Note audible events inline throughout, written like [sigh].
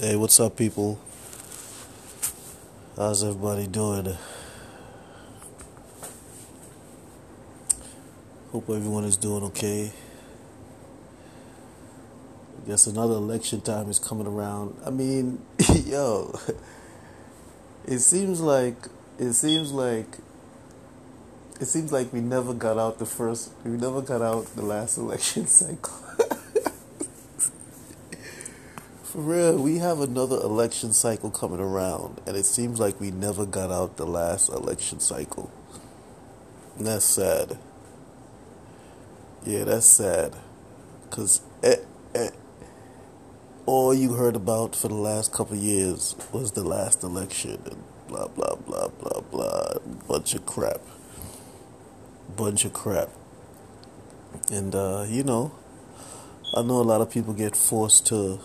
Hey, what's up, people? How's everybody doing? Hope everyone is doing okay. I guess another election time is coming around. I mean, [laughs] yo, it seems like it seems like it seems like we never got out the first. We never got out the last [laughs] election cycle. For real, we have another election cycle coming around, and it seems like we never got out the last election cycle. And that's sad. Yeah, that's sad. Because eh, eh, all you heard about for the last couple years was the last election, and blah, blah, blah, blah, blah. Bunch of crap. Bunch of crap. And, uh, you know, I know a lot of people get forced to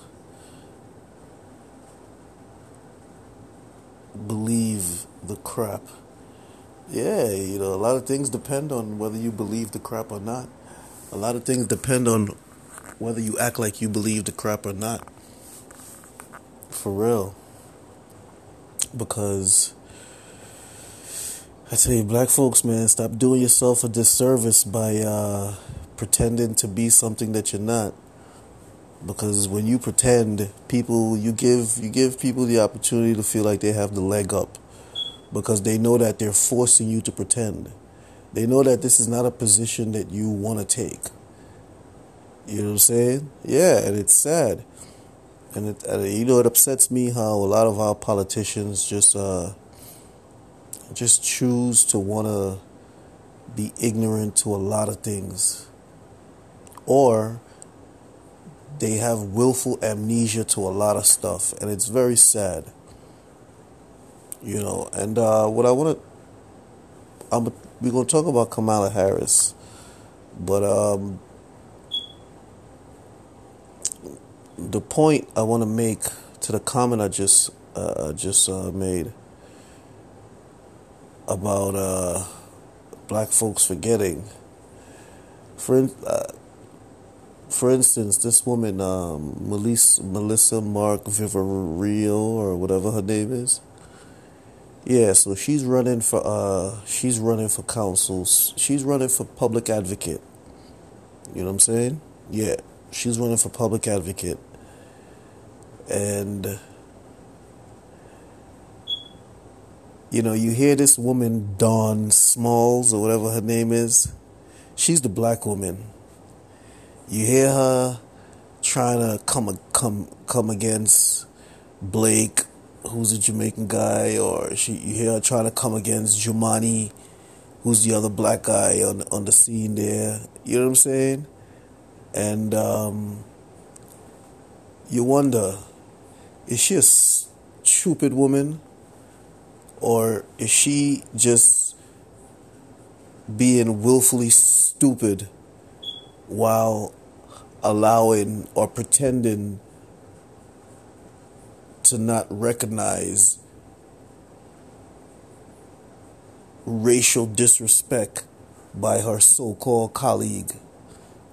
believe the crap. Yeah, you know, a lot of things depend on whether you believe the crap or not. A lot of things depend on whether you act like you believe the crap or not. For real. Because I tell you, black folks, man, stop doing yourself a disservice by uh, pretending to be something that you're not because when you pretend people you give you give people the opportunity to feel like they have the leg up because they know that they're forcing you to pretend. They know that this is not a position that you want to take. You know what i'm saying? Yeah and it's sad. And, it, you know it upsets me how a lot of our politicians just uh just choose to want to be ignorant to a lot of things. Or they have willful amnesia to a lot of stuff, and it's very sad. You know, and uh, what I want to, I'm we're gonna talk about Kamala Harris, but um, the point I want to make to the comment I just uh, just uh, made about uh, black folks forgetting. For uh, for instance, this woman, um, Melissa, Melissa Mark Viverio, or whatever her name is. Yeah, so she's running for uh, she's running for council. She's running for public advocate. You know what I'm saying? Yeah, she's running for public advocate, and you know you hear this woman Dawn Smalls or whatever her name is. She's the black woman you hear her trying to come come come against Blake, who's a Jamaican guy, or she you hear her trying to come against Jumaane, who's the other black guy on on the scene there. You know what I'm saying? And um, you wonder, is she a stupid woman, or is she just being willfully stupid while allowing or pretending to not recognize racial disrespect by her so called colleague.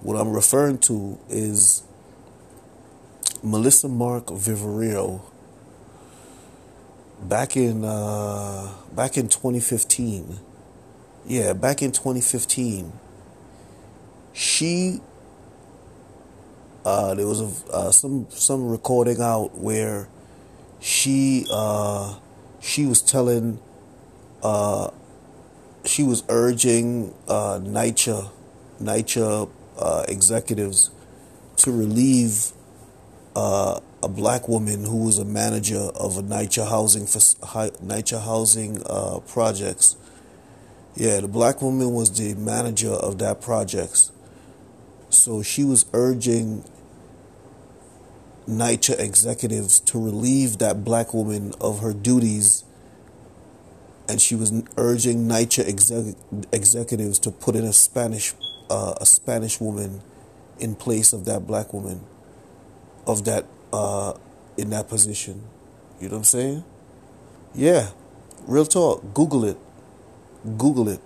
What I'm referring to is Melissa Mark Viverio. Back in uh, back in 2015, yeah, back in 2015, she uh, there was a, uh, some some recording out where she uh, she was telling uh, she was urging uh, NYCHA NYCHA uh, executives to relieve uh, a black woman who was a manager of a NYCHA housing for NYCHA housing projects. Yeah, the black woman was the manager of that projects. So she was urging NYCHA executives to relieve that black woman of her duties, and she was urging NYCHA exec- executives to put in a Spanish uh, a Spanish woman in place of that black woman, of that uh, in that position. You know what I'm saying? Yeah, real talk. Google it. Google it.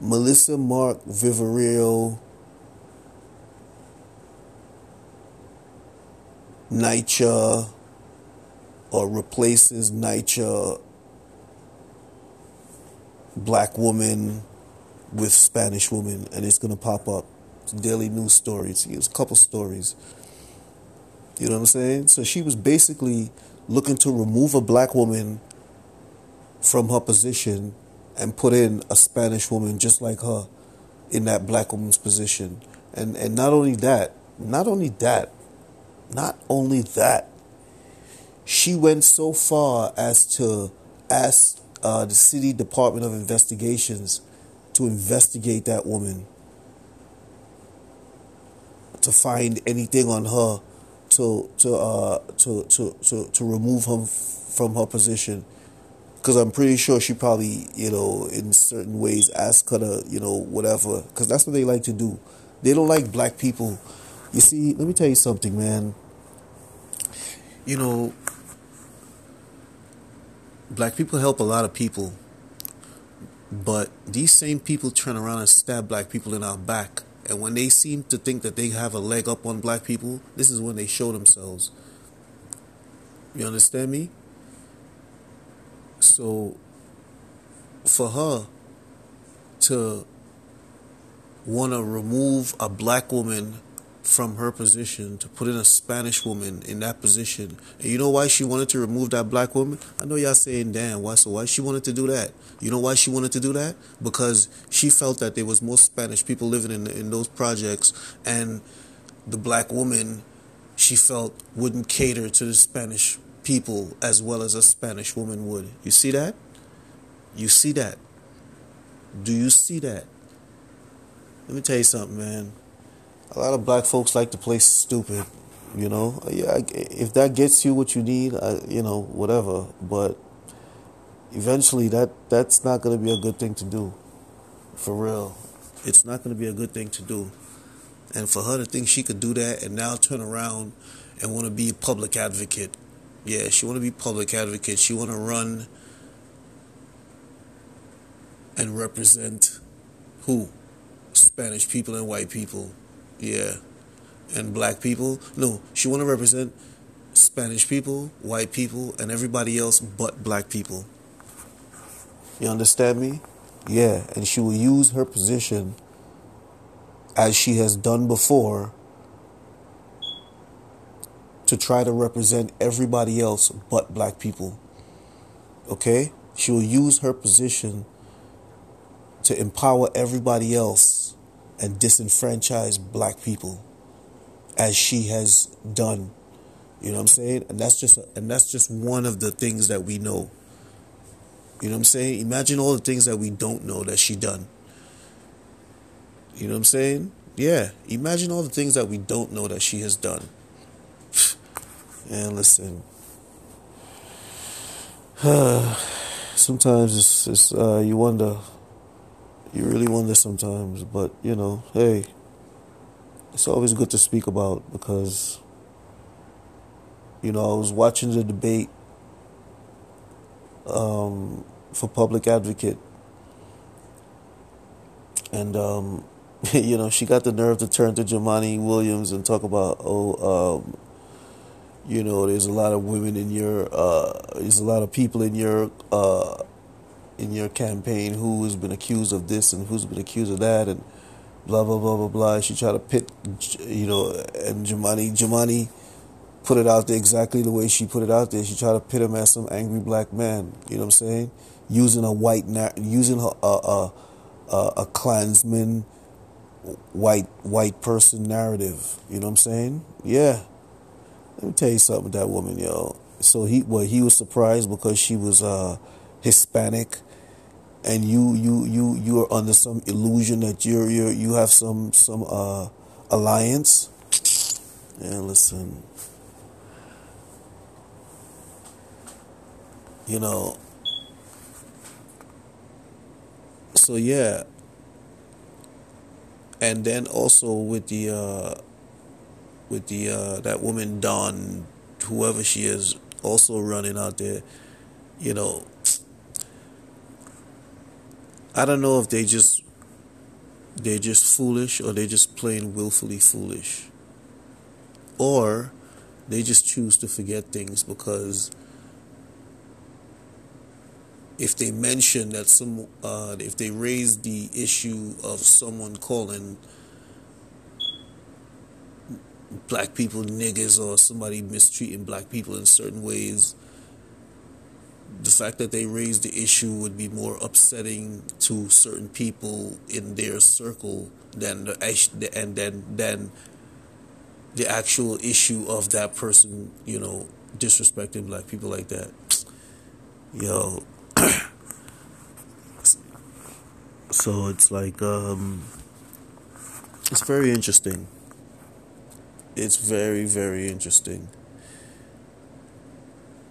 Melissa Mark Viverio NYCHA or replaces NYCHA black woman with Spanish woman, and it's gonna pop up. It's daily news stories. It's a couple stories. You know what I'm saying? So she was basically looking to remove a black woman from her position and put in a Spanish woman just like her in that black woman's position. And and not only that, not only that, not only that, she went so far as to ask uh, the city department of investigations to investigate that woman to find anything on her to to uh to to to, to remove her from her position. Because I'm pretty sure she probably you know in certain ways asked her to you know whatever. Because that's what they like to do. They don't like black people you see let me tell you something man you know black people help a lot of people but these same people turn around and stab black people in our back and when they seem to think that they have a leg up on black people, this is when they show themselves. You understand me? So, for her to want to remove a black woman from her position to put in a Spanish woman in that position. And you know why she wanted to remove that black woman? I know y'all saying, damn, why so why she wanted to do that? You know why she wanted to do that? Because she felt that there was more Spanish people living in in those projects and the black woman she felt wouldn't cater to the Spanish people as well as a Spanish woman would. You see that? You see that? Do you see that? Let me tell you something, man a lot of black folks like to play stupid. You know, yeah, if that gets you what you need, I, you know, whatever. But eventually, that that's not going to be a good thing to do. For real, it's not going to be a good thing to do. And for her to think she could do that and now turn around and want to be a public advocate, yeah, she want to be public advocate. She want to run and represent who? Spanish people and white people yeah. And black people. No, she want to represent Spanish people, white people, and everybody else but black people. You understand me? Yeah. And she will use her position as she has done before to try to represent everybody else but black people. Okay? She will use her position to empower everybody else and disenfranchise black people as she has done. You know what I'm saying? And that's just and that's just one of the things that we know. You know what I'm saying? Imagine all the things that we don't know that she done. You know what I'm saying? Yeah. Imagine all the things that we don't know that she has done. [sighs] And listen. [sighs] Sometimes it's, it's uh, you wonder you really wonder sometimes, but you know, hey, it's always good to speak about because you know I was watching the debate um, for public advocate, and um, [laughs] you know she got the nerve to turn to Jumaane Williams and talk about oh. Um, you know, there's a lot of women in your, uh, there's a lot of people in your uh, in your campaign who has been accused of this and who's been accused of that and blah blah blah blah blah. She tried to pit, you know, and Jumaane Jumaane put it out there exactly the way she put it out there. She tried to pit him as some angry black man. You know what I'm saying? Using a white using a a, a, a Klansman white white person narrative. You know what I'm saying? Yeah. Let me tell you something with that woman, yo. So he well he was surprised because she was uh Hispanic, and you you you you are under some illusion that you're you you have some some uh, alliance. And listen, you know. So yeah, and then also with the uh, with the uh, that woman Dawn, whoever she is, also running out there, you know I don't know if they just they're just foolish or they're just plain willfully foolish. Or They just choose to forget things because if they mention that some, uh, if they raise the issue of someone calling black people niggas or somebody mistreating black people in certain ways, the fact that they raised the issue would be more upsetting to certain people in their circle than the and then than the actual issue of that person, you know, disrespecting black people like that. Yo. [coughs] so it's like um it's very interesting. It's very very interesting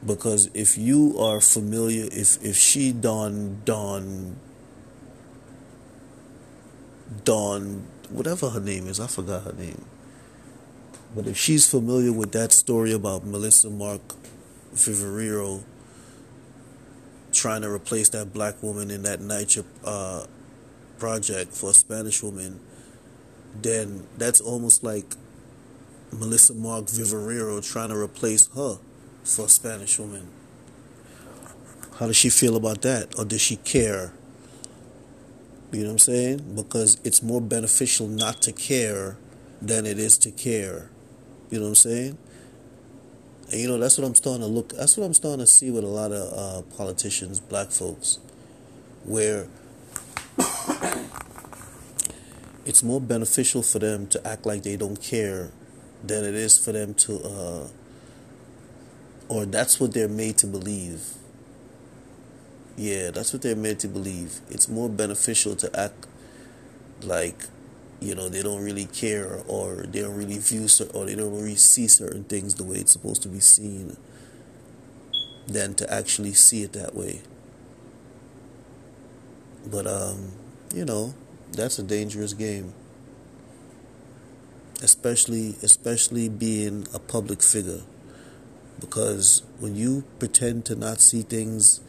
because if you are familiar if if she Dawn Dawn Dawn whatever her name is I forgot her name. But if she's familiar with that story about Melissa Mark Viverito trying to replace that black woman in that NYCHA uh, project for a Spanish woman then that's almost like Melissa Mark Viverito trying to replace her for a Spanish woman. How does she feel about that? Or does she care? You know what I'm saying? Because it's more beneficial not to care than it is to care. You know what I'm saying? And you know, that's what I'm starting to look, that's what I'm starting to see with a lot of uh, politicians, black folks, where [coughs] it's more beneficial for them to act like they don't care than it is for them to uh, or that's what they're made to believe. Yeah, that's what they're made to believe. It's more beneficial to act like, you know, they don't really care or they don't really view or they don't really see certain things the way it's supposed to be seen than to actually see it that way. But um, you know, that's a dangerous game. Especially especially being a public figure. Because when you pretend to not see things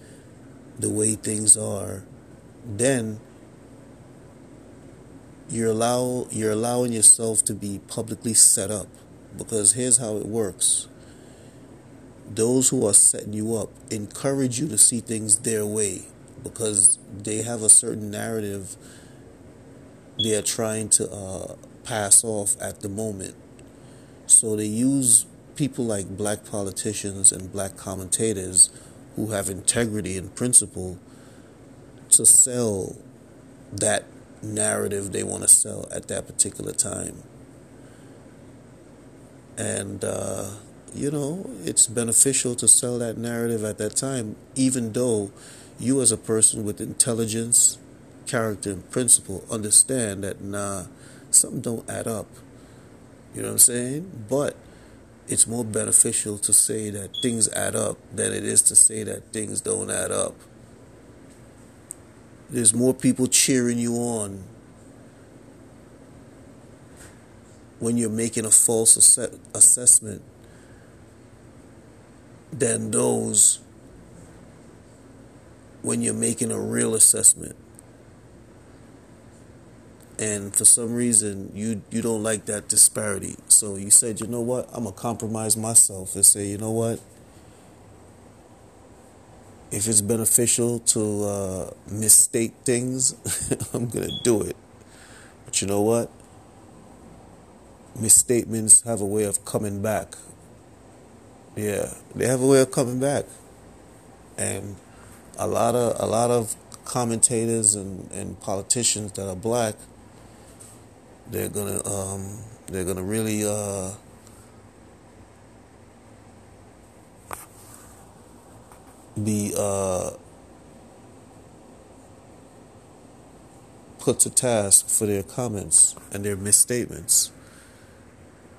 the way things are, then you're allow you're allowing yourself to be publicly set up. Because here's how it works. Those who are setting you up encourage you to see things their way because they have a certain narrative they are trying to uh, pass off at the moment. So they use people like black politicians and black commentators who have integrity and principle to sell that narrative they want to sell at that particular time. And, uh, you know, it's beneficial to sell that narrative at that time, even though you, as a person with intelligence, character, and principle, understand that, nah, something don't add up. You know what I'm saying? But it's more beneficial to say that things add up than it is to say that things don't add up. There's more people cheering you on when you're making a false ass- assessment than those when you're making a real assessment and for some reason you you don't like that disparity. So you said you know what? I'm gonna compromise myself and say you know what? If it's beneficial to uh, misstate things [laughs] i'm gonna do it. But you know what? Misstatements have a way of coming back. Yeah they have a way of coming back. And a lot of a lot of commentators and, and politicians that are black they're gonna um, they're gonna really uh, be uh, put to task for their comments and their misstatements.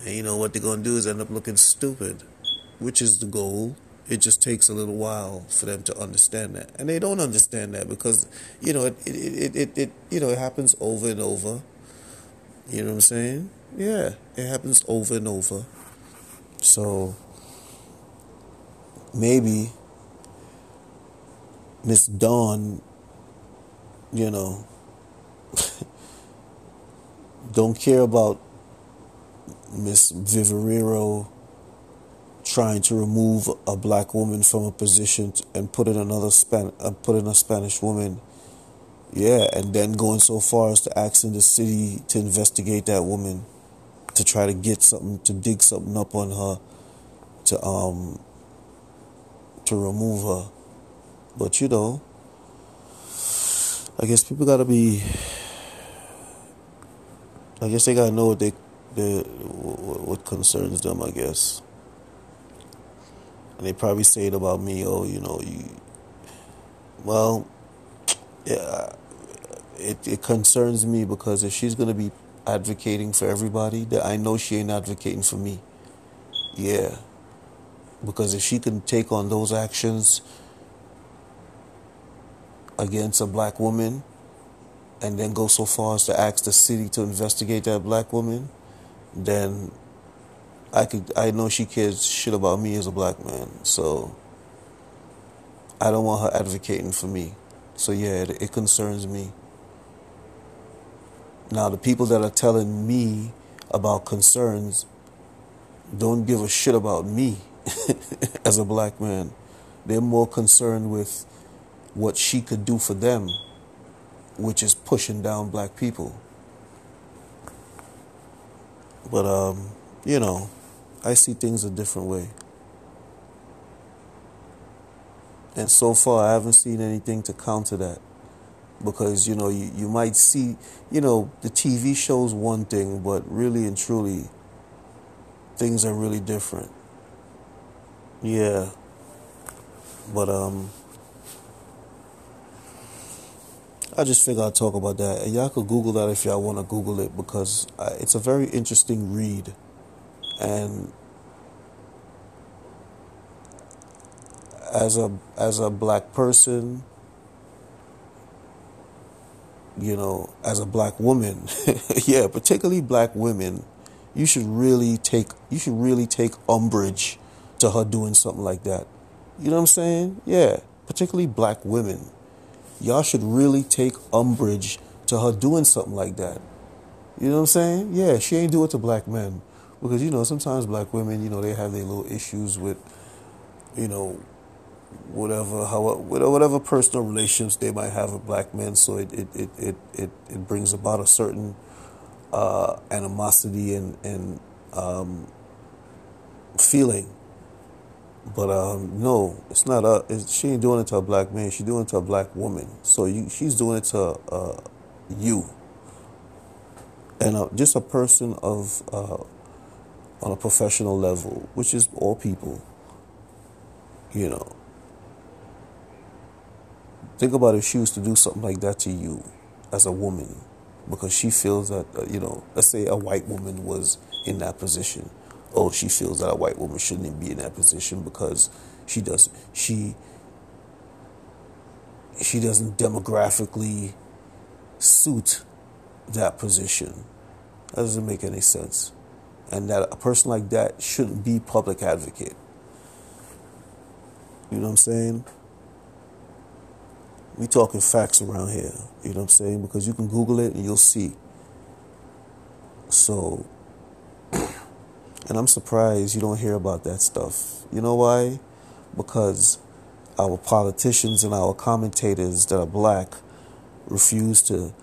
And you know what they're gonna do is end up looking stupid, which is the goal. It just takes a little while for them to understand that, and they don't understand that because you know it it, it, it, it you know it happens over and over you know what I'm saying? Yeah, it happens over and over. So maybe Miss Dawn, you know, [laughs] don't care about Miss Viverito trying to remove a black woman from a position and put in another Span uh, put in a Spanish woman. Yeah, and then going so far as to asking the city to investigate that woman, to try to get something, to dig something up on her, to um, to remove her. But you know, I guess people gotta be. I guess they gotta know what they, they what concerns them. I guess. And they probably say it about me. Oh, you know, you. Well, yeah, it it concerns me because if she's gonna be advocating for everybody, that I know she ain't advocating for me. Yeah. Because if she can take on those actions against a black woman and then go so far as to ask the city to investigate that black woman, then I could I know she cares shit about me as a black man. So I don't want her advocating for me. So yeah, it, it concerns me. Now the people that are telling me about concerns don't give a shit about me [laughs] as a black man. They're more concerned with what she could do for them, which is pushing down black people. But, um, you know, I see things a different way. And so far, I haven't seen anything to counter that. Because, you know, you, you might see, you know, the TV shows one thing, but really and truly, things are really different. Yeah. But, um, I just figured I'd talk about that. And y'all could Google that if y'all want to Google it because it's a very interesting read. And as a as a black person, you know, as a black woman, [laughs] yeah, particularly black women, you should really take you should really take umbrage to her doing something like that. You know what I'm saying? Yeah, particularly black women y'all should really take umbrage to her doing something like that. You know what I'm saying? Yeah, she ain't do it to black men. Because, you know, sometimes black women, you know, they have their little issues with, you know, whatever, how, whatever personal relationships they might have with black men. So it, it, it, it, it, it brings about a certain uh, animosity and, and um, feeling but um, no, it's not a. It's, she ain't doing it to a black man. She's doing it to a black woman. So you, she's doing it to uh, you, and uh, just a person of uh, on a professional level, which is all people. You know, think about if she was to do something like that to you as a woman, because she feels that uh, you know, let's say a white woman was in that position oh, she feels that a white woman shouldn't be in that position because she does she she doesn't demographically suit that position. That doesn't make any sense. And that a person like that shouldn't be public advocate. You know what I'm saying? We talking facts around here. You know what I'm saying? Because you can Google it and you'll see. So [clears throat] and I'm surprised you don't hear about that stuff. You know why? Because our politicians and our commentators that are black refuse to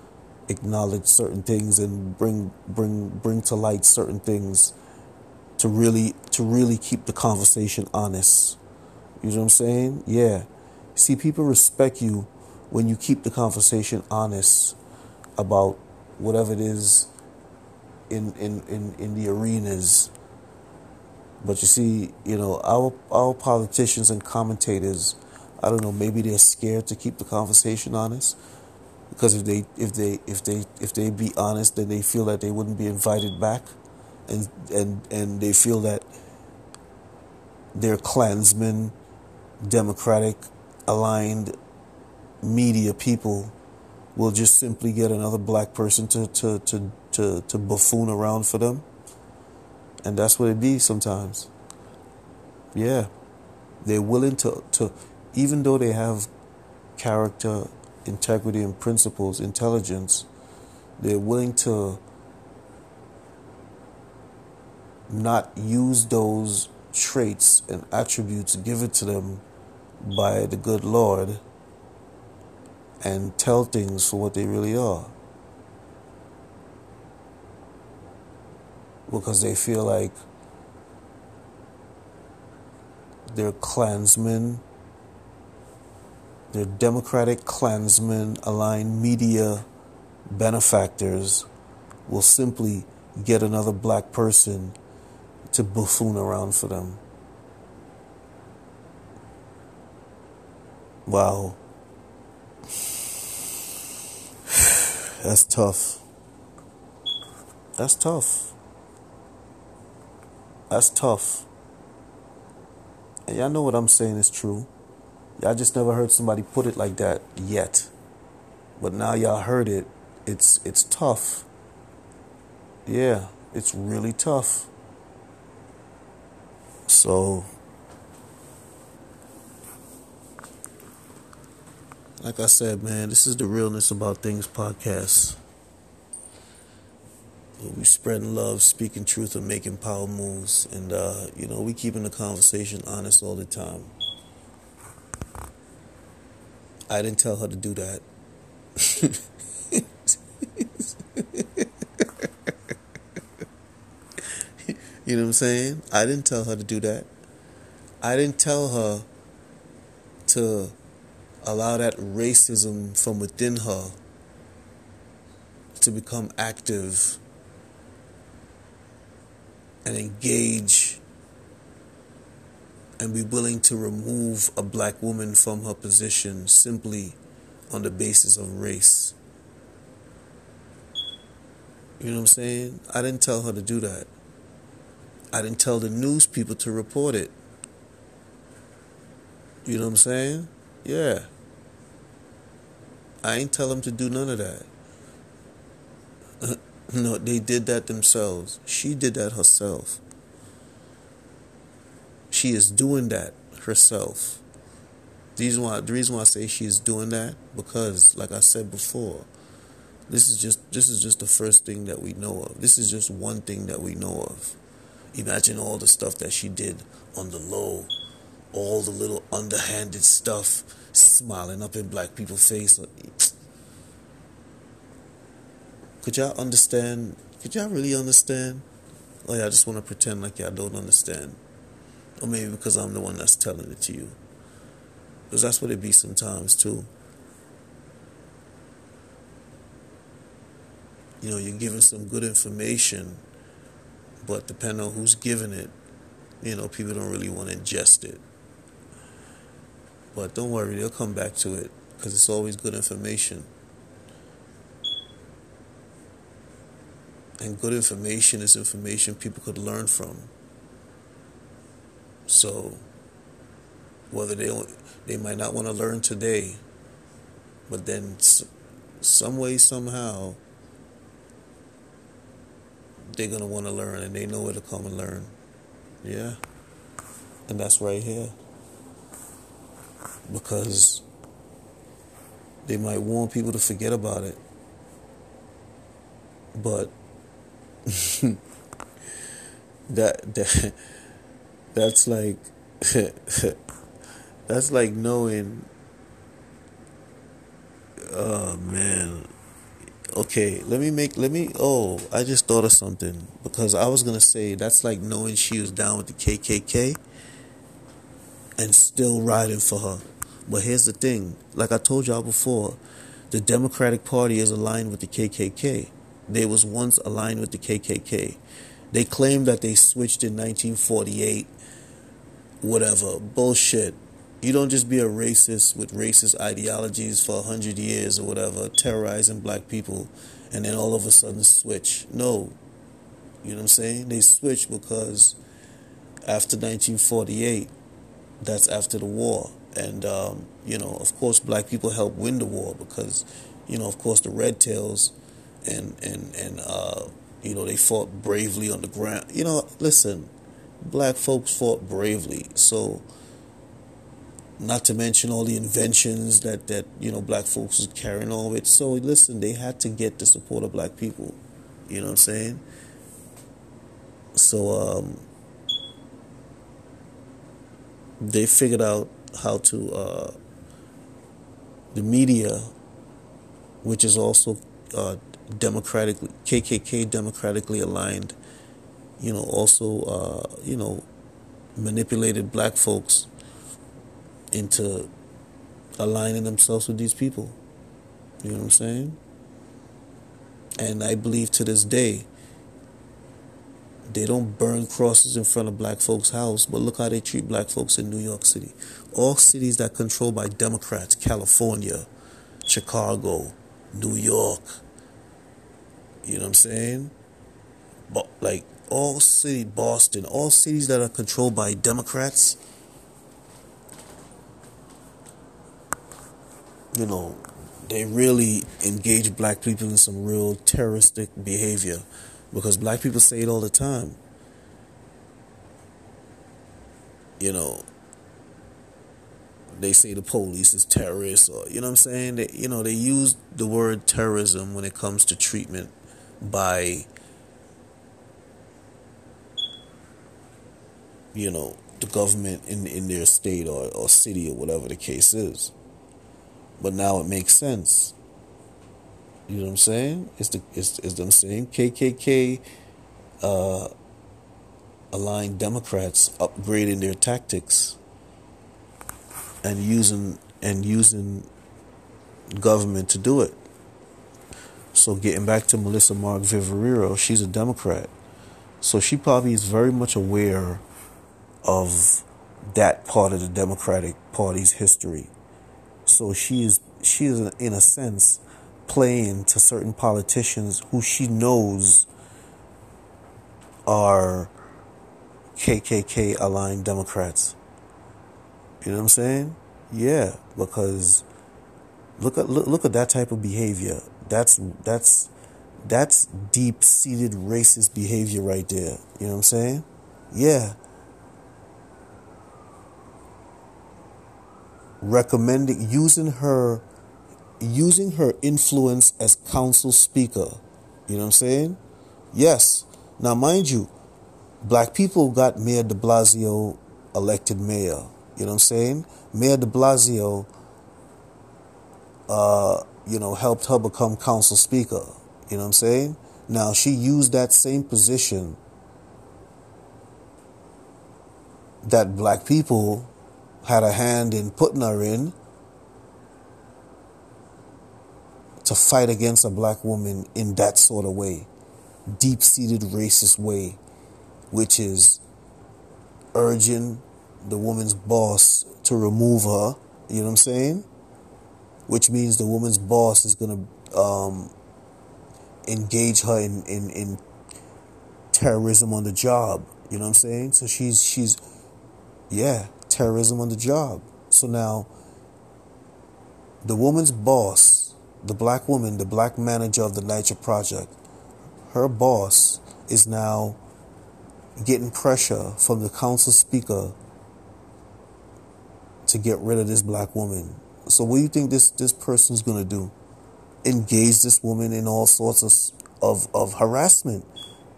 acknowledge certain things and bring bring bring to light certain things to really to really keep the conversation honest. You know what I'm saying? Yeah. See, people respect you when you keep the conversation honest about whatever it is in in, in, in the arenas but you see, you know, our our politicians and commentators, I don't know, maybe they're scared to keep the conversation honest. Because if they if they if they if they be honest, then they feel that they wouldn't be invited back, and and and they feel that their Klansmen, Democratic aligned media people will just simply get another black person to to to to, to buffoon around for them and that's what it be sometimes. Yeah. They're willing to, to even though they have character, integrity, and principles, intelligence, they're willing to not use those traits and attributes given to them by the good Lord and tell things for what they really are. Because they feel like they're Klansmen, they're Democratic Klansmen aligned media benefactors will simply get another black person to buffoon around for them. Wow. That's tough. That's tough. That's tough. And y'all know what I'm saying is true. Y'all just never heard somebody put it like that yet. But now y'all heard it. It's it's tough. Yeah, it's really tough. So Like I said, man, this is the Realness About Things podcast. We spreading love, speaking truth, and making power moves. And, uh, you know, we keeping the conversation honest all the time. I didn't tell her to do that. [laughs] you know what I'm saying? I didn't tell her to do that. I didn't tell her to allow that racism from within her to become active and engage and be willing to remove a black woman from her position simply on the basis of race. You know what I'm saying? I didn't tell her to do that. I didn't tell the news people to report it. You know what I'm saying? Yeah. I ain't tell them to do none of that. [clears throat] no, they did that themselves. She did that herself. She is doing that herself. The reason why the reason why I say she is doing that because, like I said before, this is just this is just the first thing that we know of. This is just one thing that we know of. Imagine all the stuff that she did on the low all the little underhanded stuff smiling up in black people's face. Could y'all understand? Could y'all really understand? Oh, or y'all just want to pretend like y'all don't understand? Or maybe because I'm the one that's telling it to you. Because that's what it be sometimes too. You know, you're giving some good information, but depending on who's giving it, you know, people don't really want to ingest it. But don't worry, they'll come back to it because it's always good information. And good information is information people could learn from. So, whether they they might not want to learn today, but then some way somehow they're gonna want to learn, and they know where to come and learn. Yeah, and that's right here because they might want people to forget about it. But [laughs] that that that's like [laughs] that's like knowing oh man okay let me make let me oh i just thought of something because i was gonna say that's like knowing she was down with the kkk and still riding for her but here's the thing like I told y'all before, the Democratic Party is aligned with the KKK. They was once aligned with the KKK. They claim that they switched in 1948. Whatever. Bullshit. You don't just be a racist with racist ideologies for a hundred years or whatever, terrorizing black people, and then all of a sudden switch. No. You know what I'm saying? They switched because after 1948, that's after the war and um, you know, of course, black people helped win the war because, you know, of course, the Red Tails, and and and uh, you know, they fought bravely on the ground. You know, listen, black folks fought bravely. So, not to mention all the inventions that that you know black folks was carrying on with. So, listen, they had to get the support of black people. You know what I'm saying? So, um, they figured out how to uh, the media, which is also uh, democratically KKK democratically aligned, you know, also uh, you know manipulated black folks into aligning themselves with these people. You know what I'm saying? And I believe to this day, they don't burn crosses in front of black folks' house, but look how they treat black folks in New York City. All cities that controlled by Democrats, California, Chicago, New York. You know what I'm saying? But like all city, Boston, all cities that are controlled by Democrats, you know, they really engage black people in some real terroristic behavior because black people say it all the time. You know, they say the police is terrorists or you know what I'm saying? They you know, they use the word terrorism when it comes to treatment by you know, the government in, in their state or, or city or whatever the case is. But now it makes sense. You know what I'm saying? It's the it's, it's them same KKK uh, aligned Democrats upgrading their tactics and using and using government to do it. So getting back to Melissa Mark Viverito, she's a Democrat. So she probably is very much aware of that part of the Democratic Party's history. So she is she is in a sense playing to certain politicians who she knows are KKK aligned Democrats. You know what I'm saying? Yeah, because look at look, look at that type of behavior. That's that's that's deep seated racist behavior right there. You know what I'm saying? Yeah. recommending using her using her influence as council speaker. You know what I'm saying? Yes. Now mind you, black people got Mayor de Blasio elected mayor. You know what I'm saying? Mayor de Blasio uh, you know, helped her become council speaker. You know what I'm saying? Now she used that same position that black people had a hand in putting her in to fight against a black woman in that sort of way, deep seated racist way, which is urging the woman's boss to remove her. You know what I'm saying? Which means the woman's boss is going to um, engage her in, in, in terrorism on the job. You know what I'm saying? So she's she's yeah, terrorism on the job. So now, the woman's boss, the black woman, the black manager of the NYCHA project, her boss is now getting pressure from the council speaker to get rid of this black woman. So what do you think this, this person's gonna do? Engage this woman in all sorts of, of, of harassment.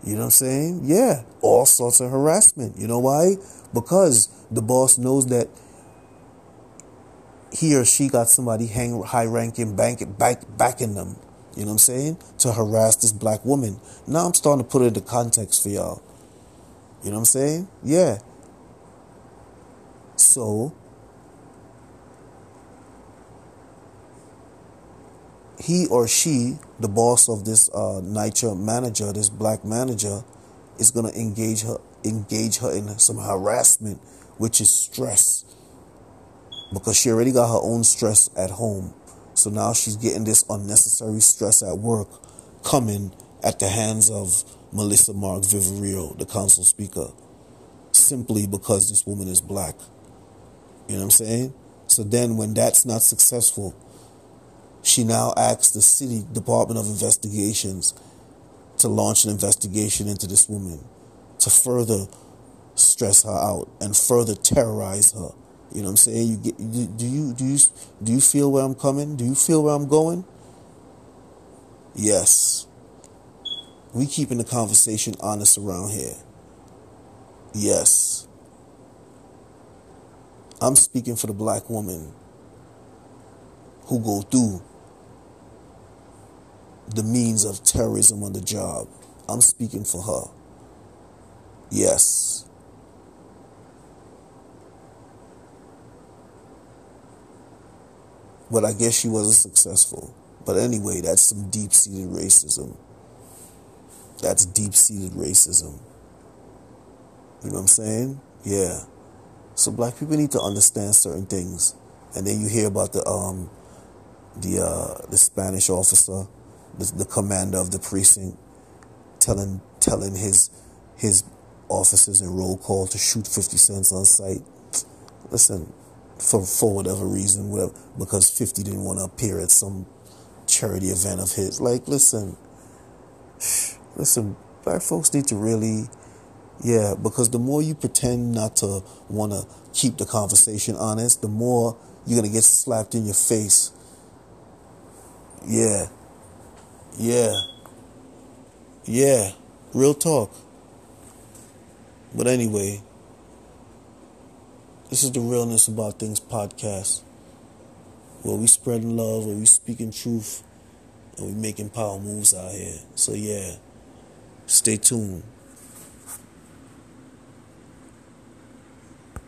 You know what I'm saying? Yeah, all sorts of harassment. You know why? Because the boss knows that he or she got somebody hang, high ranking bank, back, backing them. You know what I'm saying? To harass this black woman. Now I'm starting to put it into context for y'all. You know what I'm saying? Yeah. So he or she, the boss of this uh, NYCHA manager, this black manager, is gonna engage her engage her in some harassment which is stress. Because she already got her own stress at home. So now she's getting this unnecessary stress at work coming at the hands of Melissa Mark Viverito, the council speaker, simply because this woman is black. You know what I'm saying? So then when that's not successful, she now asks the city Department of Investigations to launch an investigation into this woman to further stress her out and further terrorize her. You know what I'm saying? You get do you do you do you feel where I'm coming? Do you feel where I'm going? Yes. We keeping the conversation honest around here. Yes. I'm speaking for the black woman who go through the means of terrorism on the job. I'm speaking for her. Yes. But I guess she wasn't successful. But anyway, that's some deep seated racism. That's deep seated racism. You know what I'm saying? Yeah. So black people need to understand certain things. And then you hear about the um the uh the Spanish officer, the, the commander of the precinct telling telling his his officers in roll call to shoot 50 cents on sight. Listen, for for whatever reason, whatever, because 50 didn't want to appear at some charity event of his. Like, listen, [sighs] listen, black folks need to really, yeah, because the more you pretend not to want to keep the conversation honest, the more you're gonna get slapped in your face. Yeah, yeah, yeah, real talk. But anyway. This is the Realness About Things podcast, where we spreading love, where we speaking truth, and we making power moves out here. So yeah, stay tuned.